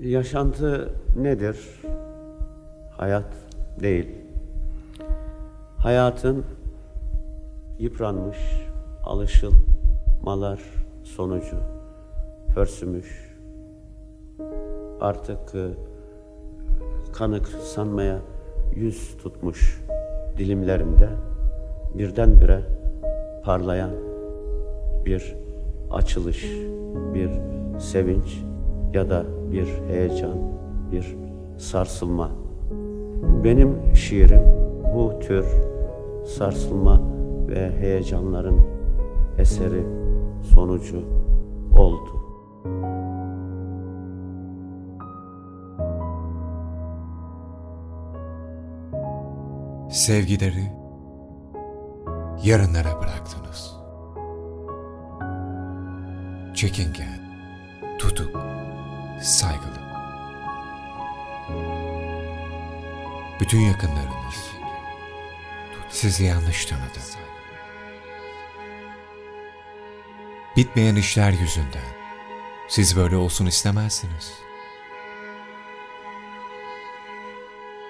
Yaşantı nedir? Hayat değil. Hayatın yıpranmış alışılmalar sonucu pörsümüş artık e, kanık sanmaya yüz tutmuş dilimlerimde birdenbire parlayan bir açılış, bir sevinç ya da bir heyecan, bir sarsılma. Benim şiirim bu tür sarsılma ve heyecanların eseri, sonucu oldu. Sevgileri yarınlara bıraktınız. Çekingen, tutuk, saygılı. Bütün yakınlarınız sizi yanlış tanıdı. Bitmeyen işler yüzünden siz böyle olsun istemezsiniz.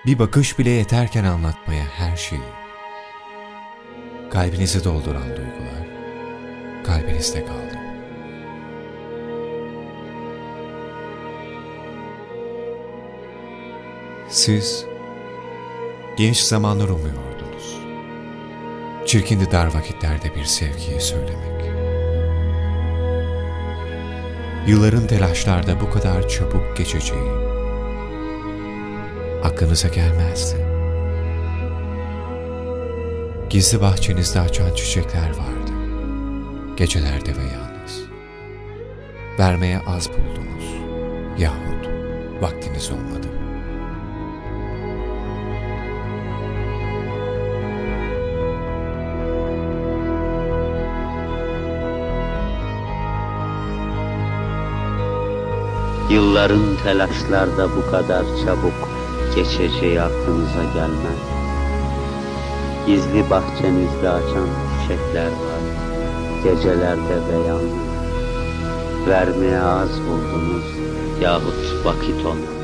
Bir bakış bile yeterken anlatmaya her şeyi. Kalbinizi dolduran duygular kalbinizde kaldı. Siz genç zamanlar umuyordunuz. Çirkindi dar vakitlerde bir sevgiyi söylemek. Yılların telaşlarda bu kadar çabuk geçeceği aklınıza gelmezdi. Gizli bahçenizde açan çiçekler vardı. Gecelerde ve yalnız. Vermeye az buldunuz. Yahut vaktiniz olmadı. Yılların telaşlarda bu kadar çabuk geçeceği aklınıza gelmez. Gizli bahçenizde açan çiçekler var, gecelerde ve yalnız. Vermeye az buldunuz yahut vakit olmaz.